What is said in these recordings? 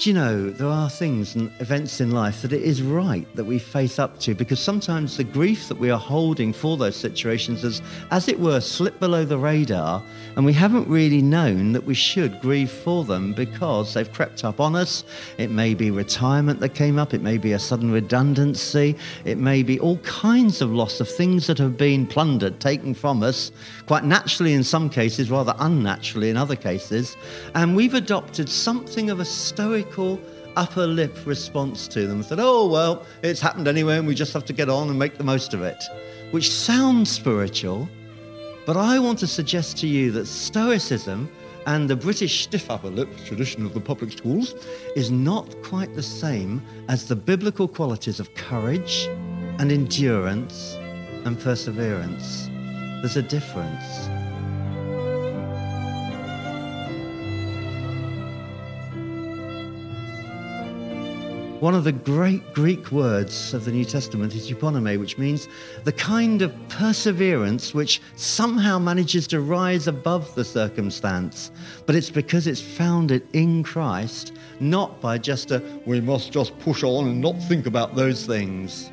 do you know, there are things and events in life that it is right that we face up to because sometimes the grief that we are holding for those situations has, as it were, slipped below the radar and we haven't really known that we should grieve for them because they've crept up on us. It may be retirement that came up, it may be a sudden redundancy, it may be all kinds of loss of things that have been plundered, taken from us, quite naturally in some cases, rather unnaturally in other cases. And we've adopted something of a stoic upper lip response to them. Said, oh, well, it's happened anyway, and we just have to get on and make the most of it, which sounds spiritual. But I want to suggest to you that Stoicism and the British stiff upper lip tradition of the public schools is not quite the same as the biblical qualities of courage and endurance and perseverance. There's a difference. One of the great Greek words of the New Testament is euponome, which means the kind of perseverance which somehow manages to rise above the circumstance. But it's because it's founded in Christ, not by just a, we must just push on and not think about those things.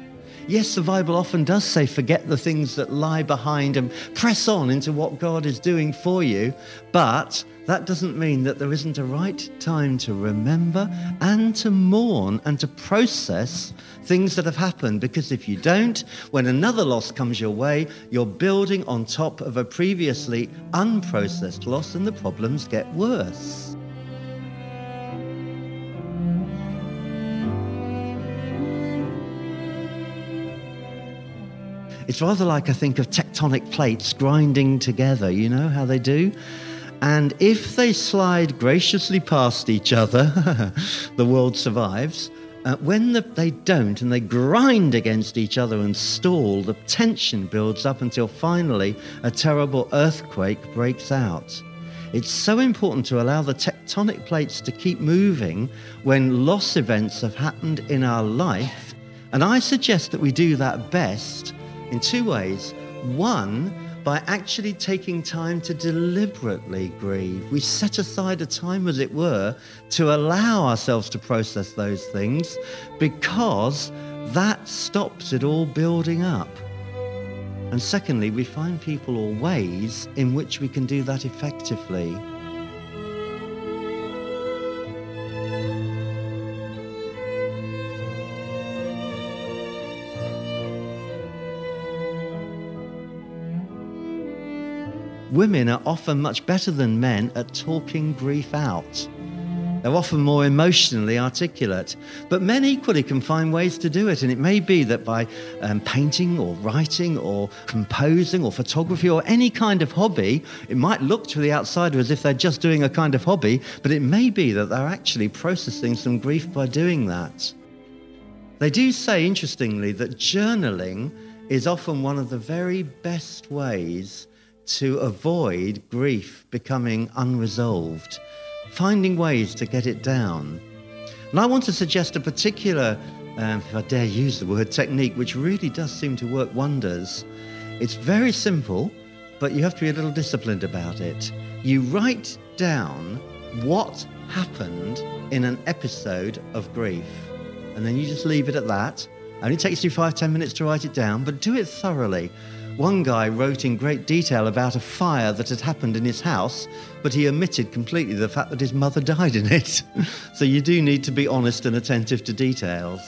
Yes, the Bible often does say, forget the things that lie behind and press on into what God is doing for you. But that doesn't mean that there isn't a right time to remember and to mourn and to process things that have happened. Because if you don't, when another loss comes your way, you're building on top of a previously unprocessed loss and the problems get worse. It's rather like I think of tectonic plates grinding together. You know how they do? And if they slide graciously past each other, the world survives. Uh, when the, they don't and they grind against each other and stall, the tension builds up until finally a terrible earthquake breaks out. It's so important to allow the tectonic plates to keep moving when loss events have happened in our life. And I suggest that we do that best in two ways. One, by actually taking time to deliberately grieve. We set aside a time, as it were, to allow ourselves to process those things because that stops it all building up. And secondly, we find people or ways in which we can do that effectively. Women are often much better than men at talking grief out. They're often more emotionally articulate. But men equally can find ways to do it. And it may be that by um, painting or writing or composing or photography or any kind of hobby, it might look to the outsider as if they're just doing a kind of hobby, but it may be that they're actually processing some grief by doing that. They do say, interestingly, that journaling is often one of the very best ways to avoid grief becoming unresolved, finding ways to get it down. And I want to suggest a particular, um, if I dare use the word, technique, which really does seem to work wonders. It's very simple, but you have to be a little disciplined about it. You write down what happened in an episode of grief, and then you just leave it at that. It only takes you five, ten minutes to write it down, but do it thoroughly. One guy wrote in great detail about a fire that had happened in his house, but he omitted completely the fact that his mother died in it. so you do need to be honest and attentive to details.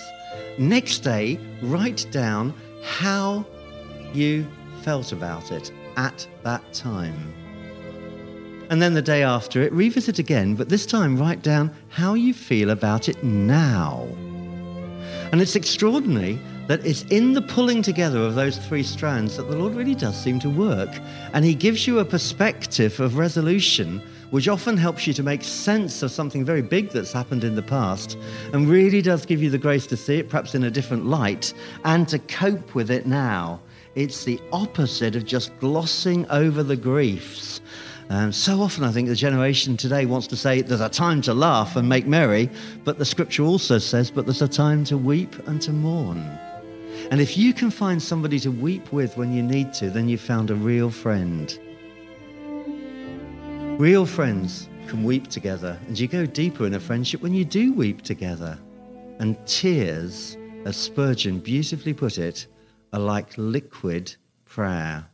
Next day, write down how you felt about it at that time. And then the day after it, revisit again, but this time write down how you feel about it now. And it's extraordinary that it's in the pulling together of those three strands that the Lord really does seem to work. And He gives you a perspective of resolution, which often helps you to make sense of something very big that's happened in the past, and really does give you the grace to see it perhaps in a different light and to cope with it now. It's the opposite of just glossing over the griefs. Um, so often, I think the generation today wants to say there's a time to laugh and make merry, but the scripture also says, but there's a time to weep and to mourn. And if you can find somebody to weep with when you need to, then you've found a real friend. Real friends can weep together, and you go deeper in a friendship when you do weep together. And tears, as Spurgeon beautifully put it, are like liquid prayer.